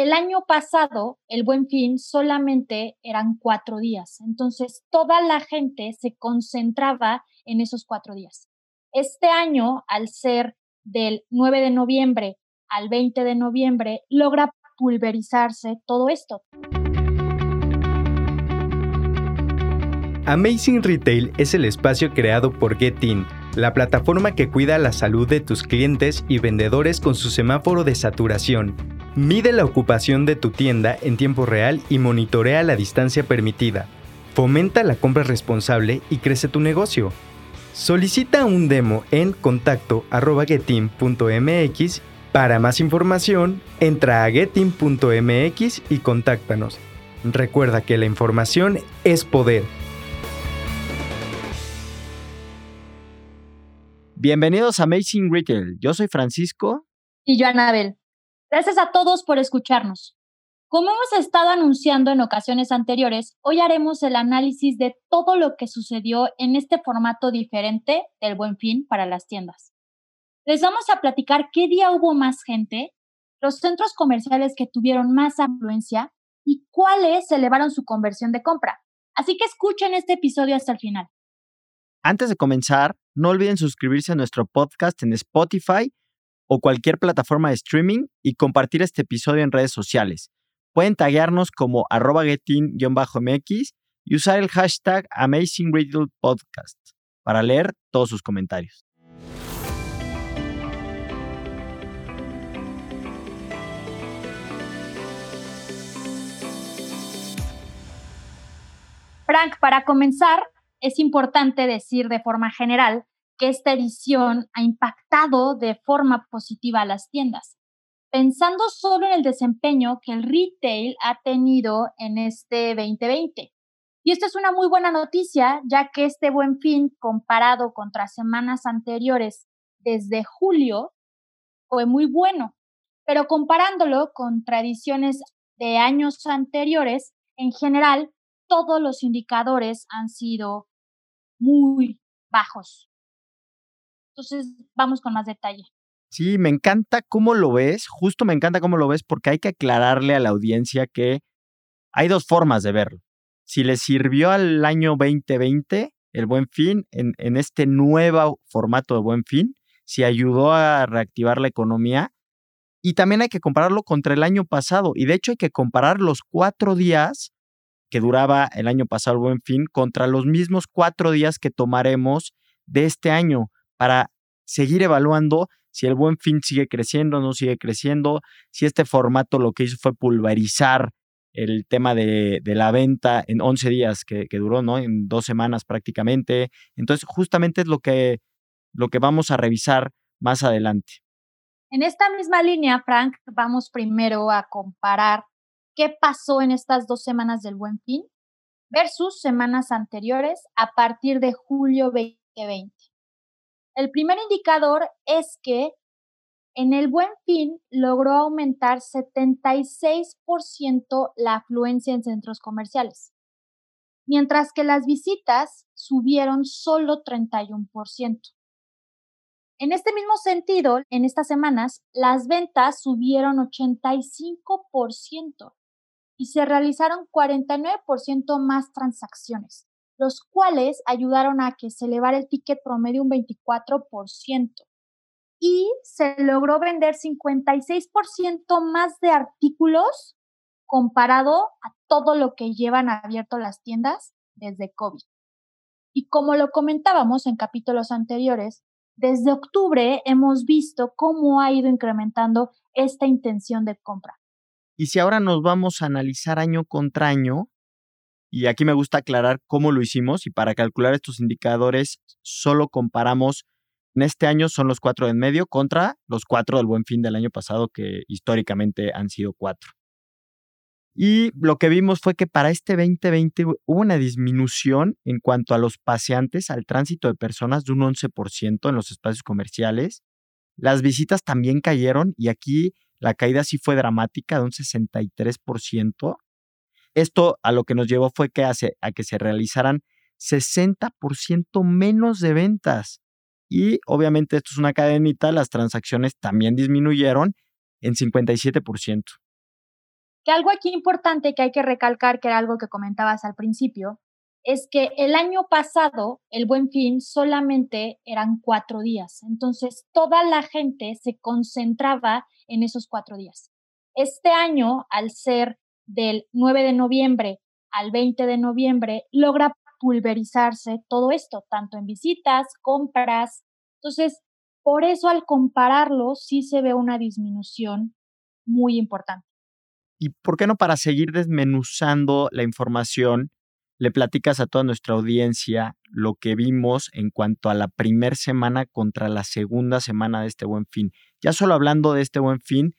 el año pasado, el buen fin solamente eran cuatro días. Entonces, toda la gente se concentraba en esos cuatro días. Este año, al ser del 9 de noviembre al 20 de noviembre, logra pulverizarse todo esto. Amazing Retail es el espacio creado por Getin, la plataforma que cuida la salud de tus clientes y vendedores con su semáforo de saturación. Mide la ocupación de tu tienda en tiempo real y monitorea la distancia permitida. Fomenta la compra responsable y crece tu negocio. Solicita un demo en contacto.getin.mx. Para más información, entra a getin.mx y contáctanos. Recuerda que la información es poder. Bienvenidos a Amazing Retail. Yo soy Francisco. Y yo, Anabel. Gracias a todos por escucharnos. Como hemos estado anunciando en ocasiones anteriores, hoy haremos el análisis de todo lo que sucedió en este formato diferente del buen fin para las tiendas. Les vamos a platicar qué día hubo más gente, los centros comerciales que tuvieron más afluencia y cuáles elevaron su conversión de compra. Así que escuchen este episodio hasta el final. Antes de comenzar, no olviden suscribirse a nuestro podcast en Spotify o cualquier plataforma de streaming y compartir este episodio en redes sociales. Pueden taguearnos como arroba getin-mx y usar el hashtag Amazing Podcast para leer todos sus comentarios. Frank, para comenzar, es importante decir de forma general que esta edición ha impactado de forma positiva a las tiendas, pensando solo en el desempeño que el retail ha tenido en este 2020. Y esto es una muy buena noticia, ya que este buen fin, comparado contra semanas anteriores desde julio, fue muy bueno. Pero comparándolo con tradiciones de años anteriores, en general, todos los indicadores han sido muy bajos. Entonces, vamos con más detalle. Sí, me encanta cómo lo ves, justo me encanta cómo lo ves porque hay que aclararle a la audiencia que hay dos formas de verlo. Si le sirvió al año 2020 el buen fin en, en este nuevo formato de buen fin, si ayudó a reactivar la economía, y también hay que compararlo contra el año pasado. Y de hecho hay que comparar los cuatro días que duraba el año pasado el buen fin contra los mismos cuatro días que tomaremos de este año para seguir evaluando si el buen fin sigue creciendo no sigue creciendo, si este formato lo que hizo fue pulverizar el tema de, la venta en 11 días que, duró, ¿no? En dos semanas prácticamente. Entonces, justamente es lo que, lo que vamos a revisar más adelante. En esta misma línea, Frank, vamos primero a comparar qué pasó en estas dos semanas del buen fin versus semanas anteriores a partir de julio 2020. El primer indicador es que en el buen fin logró aumentar 76% la afluencia en centros comerciales, mientras que las visitas subieron solo 31%. En este mismo sentido, en estas semanas, las ventas subieron 85% y se realizaron 49% más transacciones, los cuales ayudaron a que se elevara el ticket promedio un 24%. Y se logró vender 56% más de artículos comparado a todo lo que llevan abierto las tiendas desde COVID. Y como lo comentábamos en capítulos anteriores, desde octubre hemos visto cómo ha ido incrementando esta intención de compra. Y si ahora nos vamos a analizar año contra año, y aquí me gusta aclarar cómo lo hicimos, y para calcular estos indicadores solo comparamos en este año son los cuatro en medio contra los cuatro del buen fin del año pasado, que históricamente han sido cuatro. Y lo que vimos fue que para este 2020 hubo una disminución en cuanto a los paseantes, al tránsito de personas de un 11% en los espacios comerciales. Las visitas también cayeron y aquí la caída sí fue dramática, de un 63%. Esto a lo que nos llevó fue que hace, a que se realizaran 60% menos de ventas. Y obviamente esto es una cadenita, las transacciones también disminuyeron en 57%. Que algo aquí importante que hay que recalcar, que era algo que comentabas al principio, es que el año pasado, el buen fin, solamente eran cuatro días. Entonces, toda la gente se concentraba en esos cuatro días. Este año, al ser del 9 de noviembre al 20 de noviembre, logra pulverizarse todo esto, tanto en visitas, compras. Entonces, por eso al compararlo, sí se ve una disminución muy importante. ¿Y por qué no para seguir desmenuzando la información, le platicas a toda nuestra audiencia lo que vimos en cuanto a la primera semana contra la segunda semana de este buen fin? Ya solo hablando de este buen fin,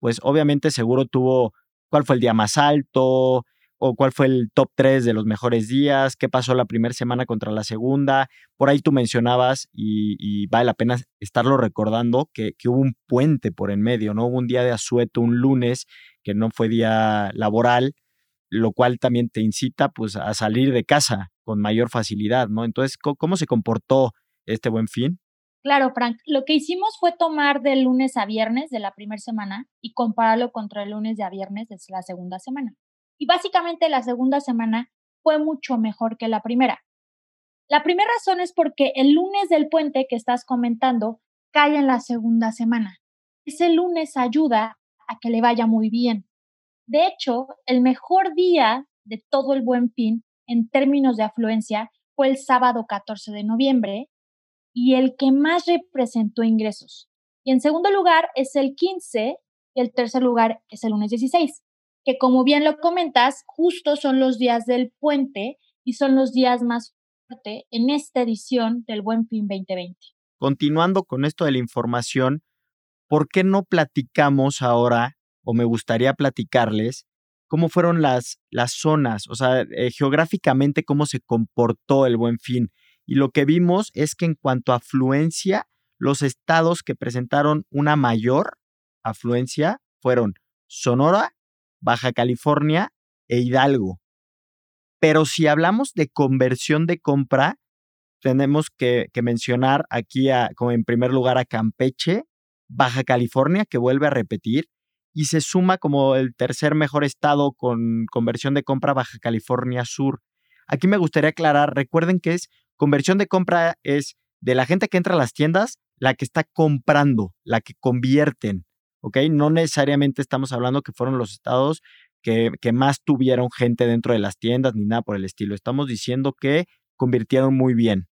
pues obviamente seguro tuvo cuál fue el día más alto, o cuál fue el top 3 de los mejores días, qué pasó la primera semana contra la segunda. Por ahí tú mencionabas, y, vale la pena estarlo recordando, que, hubo un puente por en medio, ¿no? Hubo un día de asueto, un lunes, que no fue día laboral, lo cual también te incita pues a salir de casa con mayor facilidad, ¿no? Entonces, ¿cómo, se comportó este buen fin? Claro, Frank, lo que hicimos fue tomar de lunes a viernes de la primera semana y compararlo contra el lunes de a viernes de la segunda semana. Y básicamente la segunda semana fue mucho mejor que la primera. La primera razón es porque el lunes del puente que estás comentando cae en la segunda semana. Ese lunes ayuda a que le vaya muy bien. De hecho, el mejor día de todo el buen fin en términos de afluencia fue el sábado 14 de noviembre y el que más representó ingresos. Y en segundo lugar es el 15 y el tercer lugar es el lunes 16 que como bien lo comentas, justo son los días del puente y son los días más fuertes en esta edición del Buen Fin 2020. Continuando con esto de la información, ¿por qué no platicamos ahora, o me gustaría platicarles, cómo fueron las, las zonas, o sea, eh, geográficamente cómo se comportó el Buen Fin? Y lo que vimos es que en cuanto a afluencia, los estados que presentaron una mayor afluencia fueron Sonora, Baja California e Hidalgo. Pero si hablamos de conversión de compra, tenemos que, mencionar aquí como en primer lugar a Campeche, Baja California, que vuelve a repetir, y se suma como el tercer mejor estado con conversión de compra Baja California Sur. Aquí me gustaría aclarar, recuerden que es conversión de compra es de la gente que entra a las tiendas, la que está comprando, la que convierten. ¿ok? No necesariamente estamos hablando que fueron los estados que, que, más tuvieron gente dentro de las tiendas ni nada por el estilo. Estamos diciendo que convirtieron muy bien.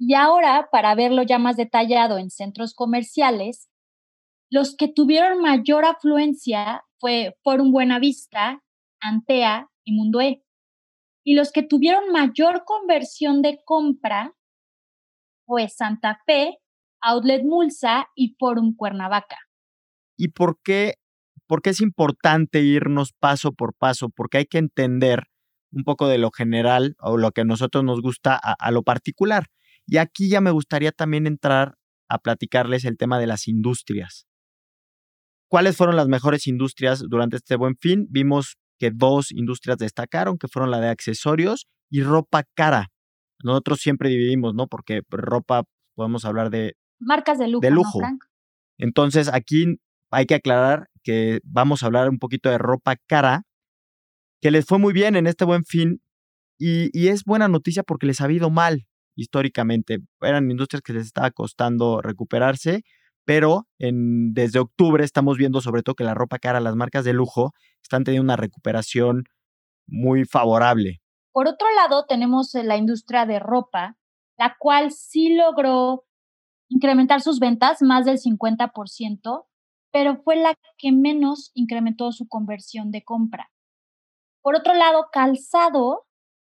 Y ahora, para verlo ya más detallado en centros comerciales, los que tuvieron mayor afluencia fue Forum Buenavista, Antea y Mundo. Y los que tuvieron mayor conversión de compra fue Santa Fe, Outlet Mulsa y Forum Cuernavaca. ¿Y por qué, por qué es importante irnos paso por paso? Porque hay que entender un poco de lo general o lo que a nosotros nos gusta a, lo particular. Y aquí ya me gustaría también entrar a platicarles el tema de las industrias. ¿Cuáles fueron las mejores industrias durante este buen fin? Vimos que dos industrias destacaron, que fueron la de accesorios y ropa cara. Nosotros siempre dividimos, ¿no? Porque ropa podemos hablar de... Marcas de lujo. De lujo. Entonces aquí hay que aclarar que vamos a hablar un poquito de ropa cara, que les fue muy bien en este buen fin y, es buena noticia porque les ha ido mal históricamente. Eran industrias que les estaba costando recuperarse, pero desde octubre estamos viendo sobre todo que la ropa cara, las marcas de lujo, están teniendo una recuperación muy favorable. Por otro lado, tenemos la industria de ropa, la cual sí logró incrementar sus ventas más del 50%, pero fue la que menos incrementó su conversión de compra. Por otro lado, calzado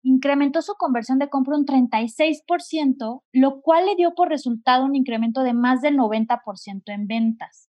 incrementó su conversión de compra un 36%, lo cual le dio por resultado un incremento de más del 90% en ventas.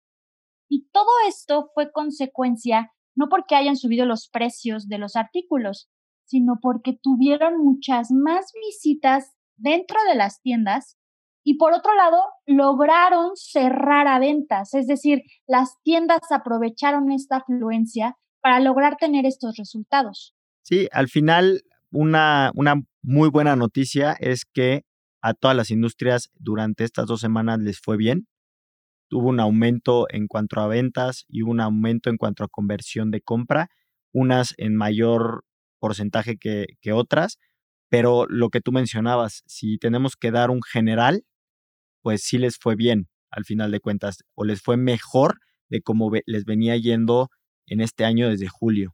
Y todo esto fue consecuencia no porque hayan subido los precios de los artículos, sino porque tuvieron muchas más visitas dentro de las tiendas y por otro lado, lograron cerrar a ventas, es decir, las tiendas aprovecharon esta afluencia para lograr tener estos resultados. Sí, al final una, una muy buena noticia es que a todas las industrias durante estas dos semanas les fue bien. Tuvo un aumento en cuanto a ventas y un aumento en cuanto a conversión de compra. unas en mayor porcentaje que, que otras, pero lo que tú mencionabas, si tenemos que dar un general, pues sí les fue bien al final de cuentas, o les fue mejor de cómo les venía yendo en este año desde julio.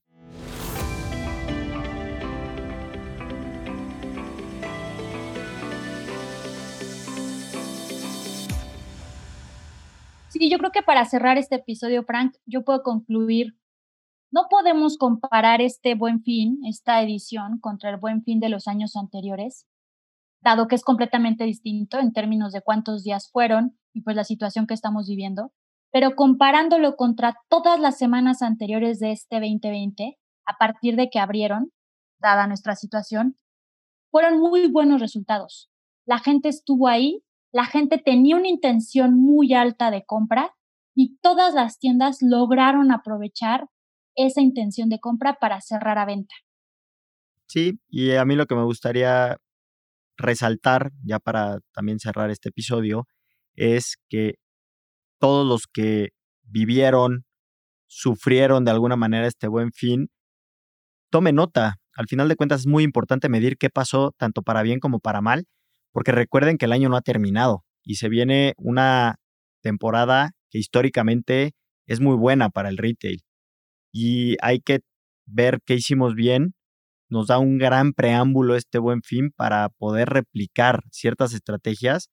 Sí, yo creo que para cerrar este episodio, Frank, yo puedo concluir, no podemos comparar este buen fin, esta edición, contra el buen fin de los años anteriores, dado que es completamente distinto en términos de cuántos días fueron y pues la situación que estamos viviendo, pero comparándolo contra todas las semanas anteriores de este 2020, a partir de que abrieron, dada nuestra situación, fueron muy buenos resultados. La gente estuvo ahí la gente tenía una intención muy alta de compra y todas las tiendas lograron aprovechar esa intención de compra para cerrar a venta. Sí, y a mí lo que me gustaría resaltar, ya para también cerrar este episodio, es que todos los que vivieron, sufrieron de alguna manera este buen fin, tome nota. Al final de cuentas es muy importante medir qué pasó tanto para bien como para mal porque recuerden que el año no ha terminado y se viene una temporada que históricamente es muy buena para el retail. Y hay que ver qué hicimos bien. Nos da un gran preámbulo este buen fin para poder replicar ciertas estrategias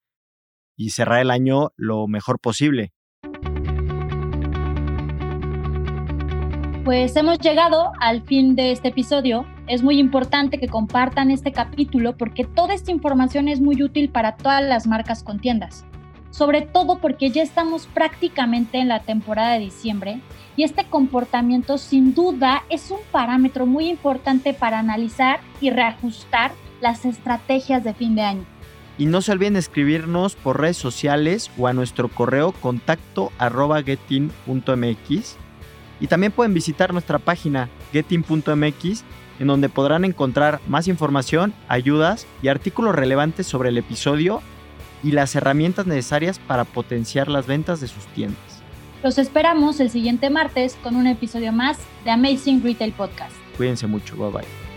y cerrar el año lo mejor posible. Pues hemos llegado al fin de este episodio. Es muy importante que compartan este capítulo porque toda esta información es muy útil para todas las marcas con tiendas. Sobre todo porque ya estamos prácticamente en la temporada de diciembre y este comportamiento sin duda es un parámetro muy importante para analizar y reajustar las estrategias de fin de año. Y no se olviden escribirnos por redes sociales o a nuestro correo contacto getin.mx y también pueden visitar nuestra página getin.mx en donde podrán encontrar más información, ayudas y artículos relevantes sobre el episodio y las herramientas necesarias para potenciar las ventas de sus tiendas. Los esperamos el siguiente martes con un episodio más de Amazing Retail Podcast. Cuídense mucho, bye bye.